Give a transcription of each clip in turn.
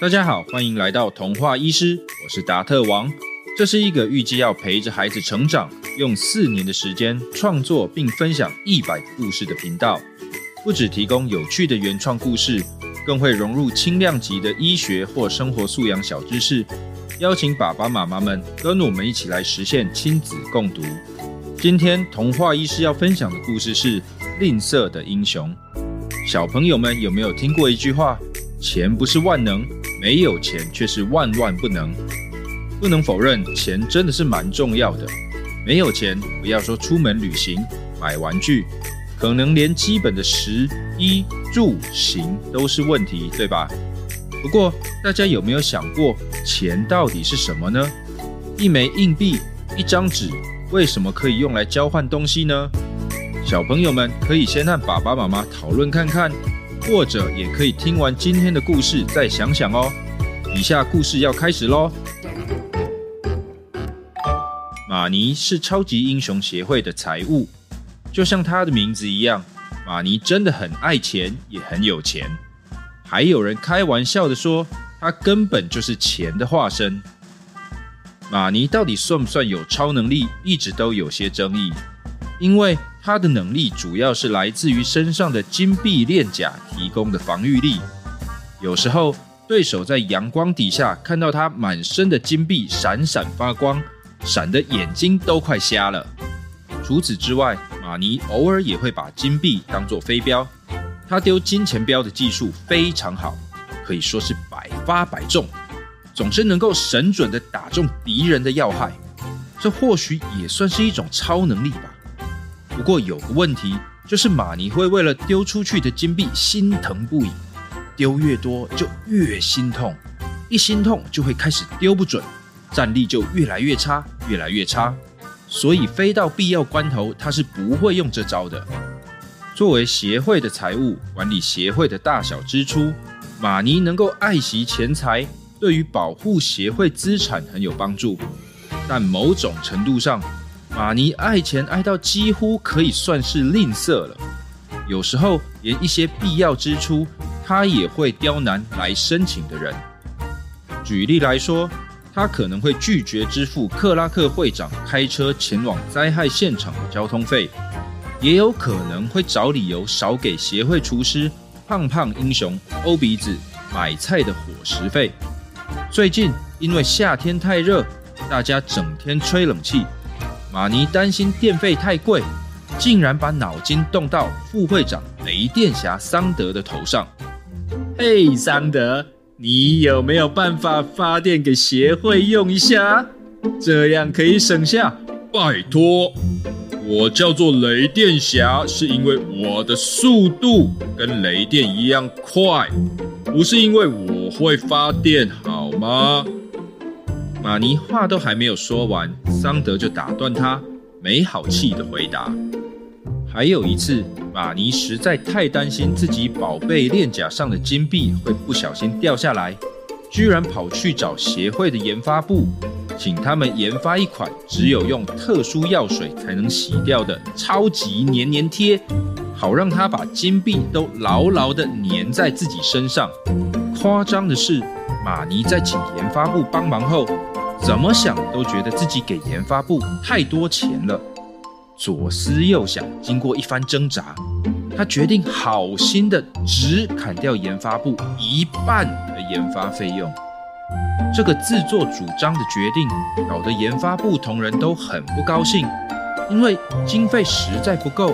大家好，欢迎来到童话医师，我是达特王。这是一个预计要陪着孩子成长，用四年的时间创作并分享一百故事的频道。不只提供有趣的原创故事，更会融入轻量级的医学或生活素养小知识，邀请爸爸妈妈们跟我们一起来实现亲子共读。今天童话医师要分享的故事是《吝啬的英雄》。小朋友们有没有听过一句话？钱不是万能。没有钱却是万万不能，不能否认，钱真的是蛮重要的。没有钱，不要说出门旅行、买玩具，可能连基本的食衣住行都是问题，对吧？不过，大家有没有想过，钱到底是什么呢？一枚硬币、一张纸，为什么可以用来交换东西呢？小朋友们可以先和爸爸妈妈讨论看看。或者也可以听完今天的故事再想想哦。以下故事要开始喽。马尼是超级英雄协会的财务，就像他的名字一样，马尼真的很爱钱，也很有钱。还有人开玩笑的说，他根本就是钱的化身。马尼到底算不算有超能力，一直都有些争议，因为。他的能力主要是来自于身上的金币链甲提供的防御力。有时候，对手在阳光底下看到他满身的金币闪闪发光，闪的眼睛都快瞎了。除此之外，马尼偶尔也会把金币当做飞镖。他丢金钱镖的技术非常好，可以说是百发百中，总是能够神准的打中敌人的要害。这或许也算是一种超能力吧。不过有个问题，就是马尼会为了丢出去的金币心疼不已，丢越多就越心痛，一心痛就会开始丢不准，战力就越来越差，越来越差。所以非到必要关头，他是不会用这招的。作为协会的财务管理，协会的大小支出，马尼能够爱惜钱财，对于保护协会资产很有帮助。但某种程度上，马尼爱钱爱到几乎可以算是吝啬了，有时候连一些必要支出，他也会刁难来申请的人。举例来说，他可能会拒绝支付克拉克会长开车前往灾害现场的交通费，也有可能会找理由少给协会厨师胖胖英雄欧鼻子买菜的伙食费。最近因为夏天太热，大家整天吹冷气。马尼担心电费太贵，竟然把脑筋动到副会长雷电侠桑德的头上。嘿，桑德，你有没有办法发电给协会用一下？这样可以省下。拜托，我叫做雷电侠，是因为我的速度跟雷电一样快，不是因为我会发电，好吗？马尼话都还没有说完，桑德就打断他，没好气的回答：“还有一次，马尼实在太担心自己宝贝链甲上的金币会不小心掉下来，居然跑去找协会的研发部，请他们研发一款只有用特殊药水才能洗掉的超级黏黏贴，好让他把金币都牢牢的粘在自己身上。夸张的是。”马尼在请研发部帮忙后，怎么想都觉得自己给研发部太多钱了。左思右想，经过一番挣扎，他决定好心的只砍掉研发部一半的研发费用。这个自作主张的决定，搞得研发部同仁都很不高兴，因为经费实在不够，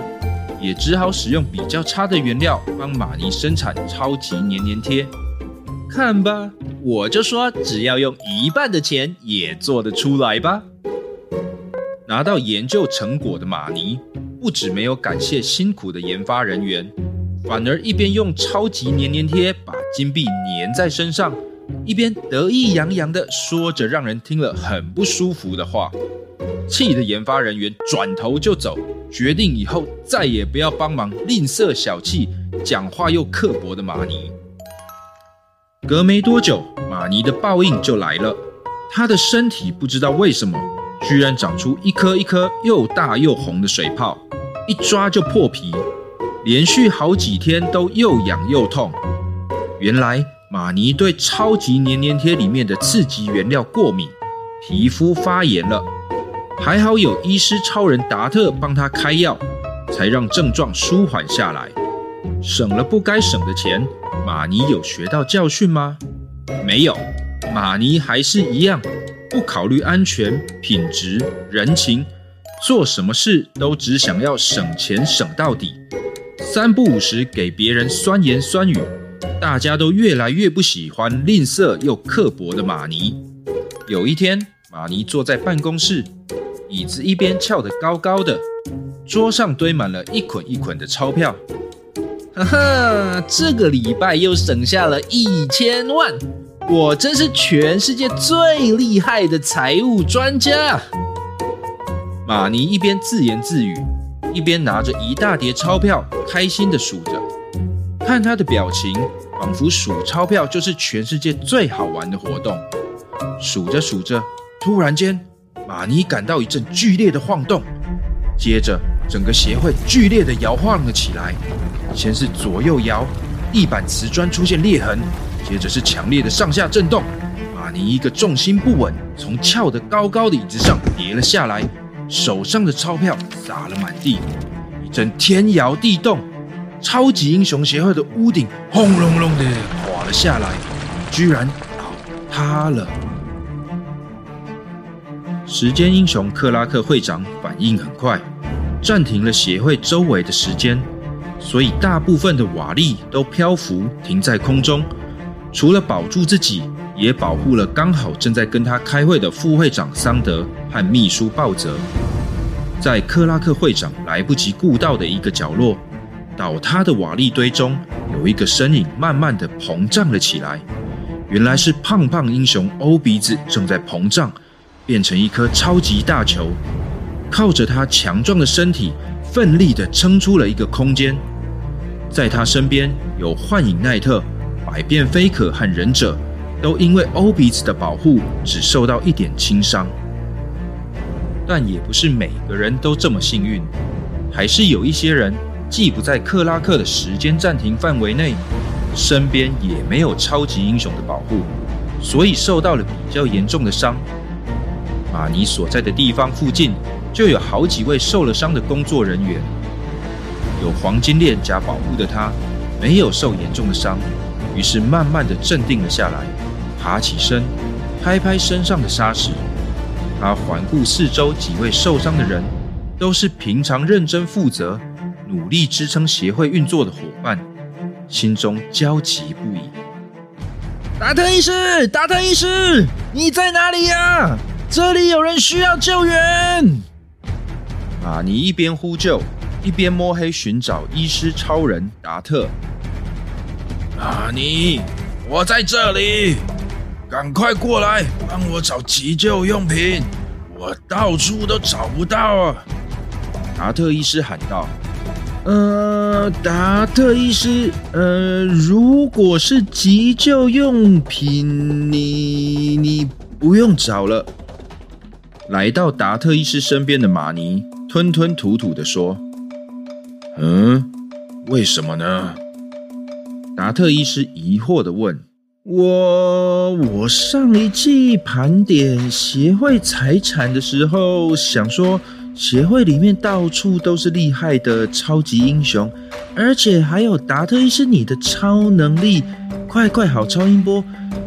也只好使用比较差的原料帮马尼生产超级黏黏贴。看吧。我就说，只要用一半的钱也做得出来吧。拿到研究成果的马尼，不止没有感谢辛苦的研发人员，反而一边用超级黏黏贴把金币粘在身上，一边得意洋洋地说着让人听了很不舒服的话。气的研发人员转头就走，决定以后再也不要帮忙吝啬小气、讲话又刻薄的马尼。隔没多久，马尼的报应就来了。他的身体不知道为什么，居然长出一颗一颗又大又红的水泡，一抓就破皮，连续好几天都又痒又痛。原来马尼对超级黏黏贴里面的刺激原料过敏，皮肤发炎了。还好有医师超人达特帮他开药，才让症状舒缓下来，省了不该省的钱。马尼有学到教训吗？没有，马尼还是一样，不考虑安全、品质、人情，做什么事都只想要省钱省到底，三不五时给别人酸言酸语。大家都越来越不喜欢吝啬又刻薄的马尼。有一天，马尼坐在办公室，椅子一边翘得高高的，桌上堆满了一捆一捆的钞票。哈哈，这个礼拜又省下了一千万，我真是全世界最厉害的财务专家。马尼一边自言自语，一边拿着一大叠钞票，开心地数着。看他的表情。仿佛数钞票就是全世界最好玩的活动。数着数着，突然间，马尼感到一阵剧烈的晃动，接着整个协会剧烈的摇晃了起来。先是左右摇，地板瓷砖出现裂痕，接着是强烈的上下震动。马尼一个重心不稳，从翘得高高的椅子上跌了下来，手上的钞票撒了满地，一阵天摇地动。超级英雄协会的屋顶轰隆隆的垮了下来，居然倒塌了。时间英雄克拉克会长反应很快，暂停了协会周围的时间，所以大部分的瓦砾都漂浮停在空中，除了保住自己，也保护了刚好正在跟他开会的副会长桑德和秘书鲍泽。在克拉克会长来不及顾到的一个角落。倒塌的瓦砾堆中有一个身影，慢慢的膨胀了起来。原来是胖胖英雄欧鼻子正在膨胀，变成一颗超级大球，靠着他强壮的身体，奋力的撑出了一个空间。在他身边有幻影奈特、百变飞可和忍者，都因为欧鼻子的保护，只受到一点轻伤。但也不是每个人都这么幸运，还是有一些人。既不在克拉克的时间暂停范围内，身边也没有超级英雄的保护，所以受到了比较严重的伤。马尼所在的地方附近就有好几位受了伤的工作人员，有黄金链甲保护的他没有受严重的伤，于是慢慢的镇定了下来，爬起身，拍拍身上的沙石。他环顾四周几位受伤的人，都是平常认真负责。努力支撑协会运作的伙伴，心中焦急不已。达特医师，达特医师，你在哪里呀？这里有人需要救援。啊！你一边呼救，一边摸黑寻找医师超人达特。马尼，我在这里，赶快过来帮我找急救用品，我到处都找不到啊！达特医师喊道。呃，达特医师，呃，如果是急救用品，你你不用找了。来到达特医师身边的马尼吞吞吐吐的说：“嗯，为什么呢？”达特医师疑惑的问：“我我上一季盘点协会财产的时候，想说。”协会里面到处都是厉害的超级英雄，而且还有达特医师你的超能力，快快好超音波，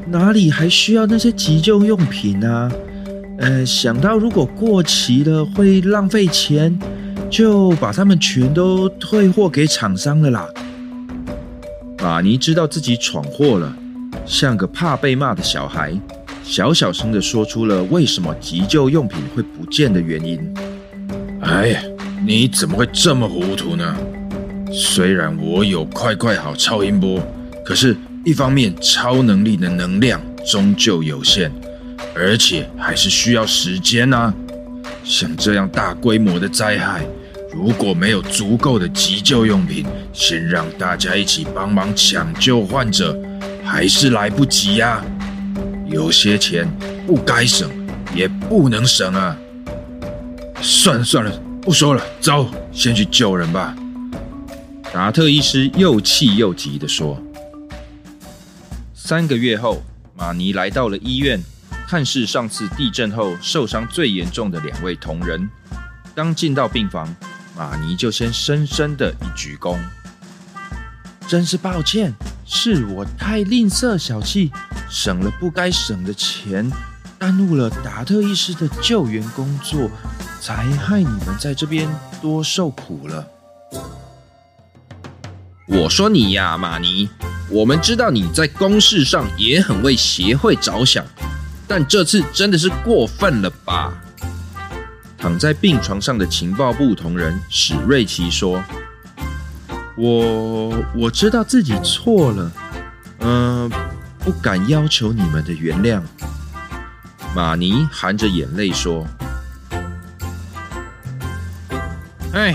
哪里还需要那些急救用品啊？呃，想到如果过期了会浪费钱，就把他们全都退货给厂商了啦。马尼知道自己闯祸了，像个怕被骂的小孩，小小声的说出了为什么急救用品会不见的原因。哎，你怎么会这么糊涂呢？虽然我有快快好超音波，可是，一方面超能力的能量终究有限，而且还是需要时间啊。像这样大规模的灾害，如果没有足够的急救用品，先让大家一起帮忙抢救患者，还是来不及呀。有些钱不该省，也不能省啊。算了算了，不说了，走，先去救人吧。达特医师又气又急地说。三个月后，马尼来到了医院，探视上次地震后受伤最严重的两位同仁。刚进到病房，马尼就先深深的一鞠躬：“真是抱歉，是我太吝啬小气，省了不该省的钱，耽误了达特医师的救援工作，才害你们在这边多受苦了。”我说你呀，马尼，我们知道你在公事上也很为协会着想，但这次真的是过分了吧？躺在病床上的情报部同仁史瑞奇说：“我我知道自己错了，嗯，不敢要求你们的原谅。”马尼含着眼泪说：“哎。”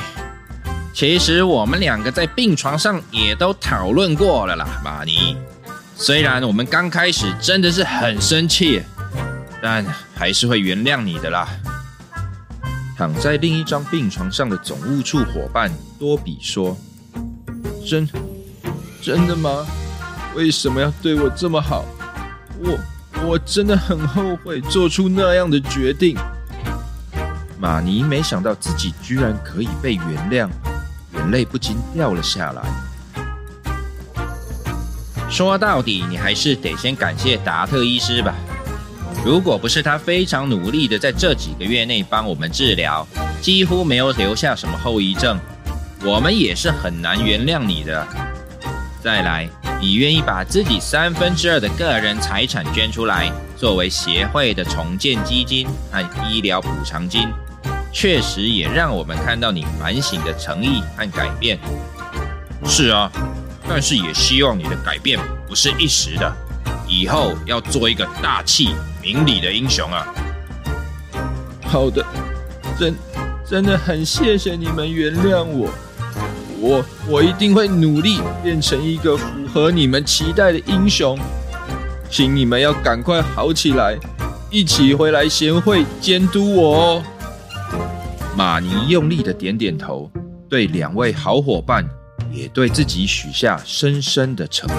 其实我们两个在病床上也都讨论过了啦，马尼。虽然我们刚开始真的是很生气，但还是会原谅你的啦。躺在另一张病床上的总务处伙伴多比说：“真真的吗？为什么要对我这么好？我我真的很后悔做出那样的决定。”马尼没想到自己居然可以被原谅。眼泪不禁掉了下来。说到底，你还是得先感谢达特医师吧。如果不是他非常努力的在这几个月内帮我们治疗，几乎没有留下什么后遗症，我们也是很难原谅你的。再来，你愿意把自己三分之二的个人财产捐出来，作为协会的重建基金和医疗补偿金。确实也让我们看到你反省的诚意和改变。是啊，但是也希望你的改变不是一时的，以后要做一个大气明理的英雄啊。好的，真真的很谢谢你们原谅我，我我一定会努力变成一个符合你们期待的英雄。请你们要赶快好起来，一起回来贤惠监督我哦。马尼用力的点点头，对两位好伙伴，也对自己许下深深的承诺。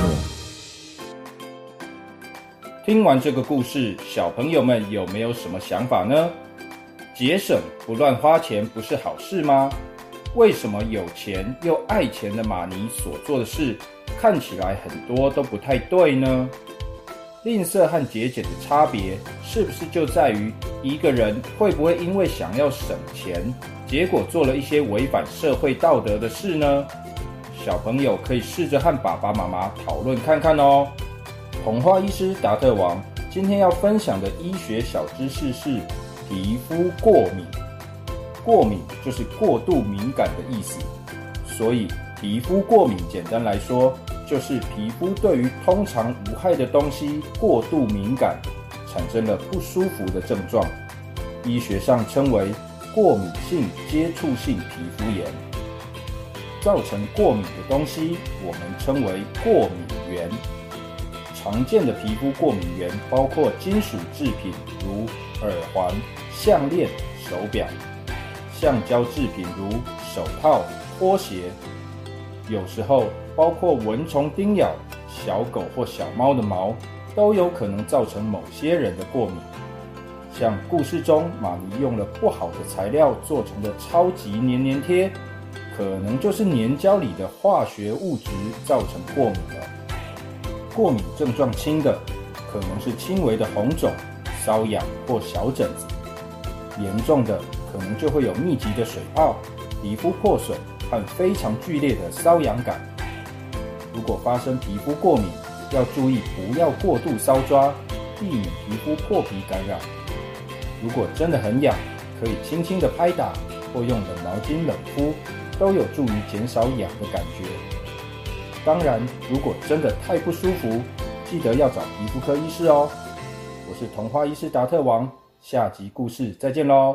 听完这个故事，小朋友们有没有什么想法呢？节省不乱花钱不是好事吗？为什么有钱又爱钱的马尼所做的事，看起来很多都不太对呢？吝啬和节俭的差别，是不是就在于一个人会不会因为想要省钱，结果做了一些违反社会道德的事呢？小朋友可以试着和爸爸妈妈讨论看看哦。童话医师达特王今天要分享的医学小知识是皮肤过敏。过敏就是过度敏感的意思，所以皮肤过敏简单来说。就是皮肤对于通常无害的东西过度敏感，产生了不舒服的症状，医学上称为过敏性接触性皮肤炎。造成过敏的东西，我们称为过敏源。常见的皮肤过敏源包括金属制品，如耳环、项链、手表；橡胶制品，如手套、拖鞋。有时候。包括蚊虫叮咬、小狗或小猫的毛，都有可能造成某些人的过敏。像故事中马尼用了不好的材料做成的超级黏黏贴，可能就是粘胶里的化学物质造成过敏了。过敏症状轻的，可能是轻微的红肿、瘙痒或小疹子；严重的，可能就会有密集的水泡、皮肤破损和非常剧烈的瘙痒感。如果发生皮肤过敏，要注意不要过度搔抓，避免皮肤破皮感染。如果真的很痒，可以轻轻的拍打或用冷毛巾冷敷，都有助于减少痒的感觉。当然，如果真的太不舒服，记得要找皮肤科医师哦。我是童话医师达特王，下集故事再见喽。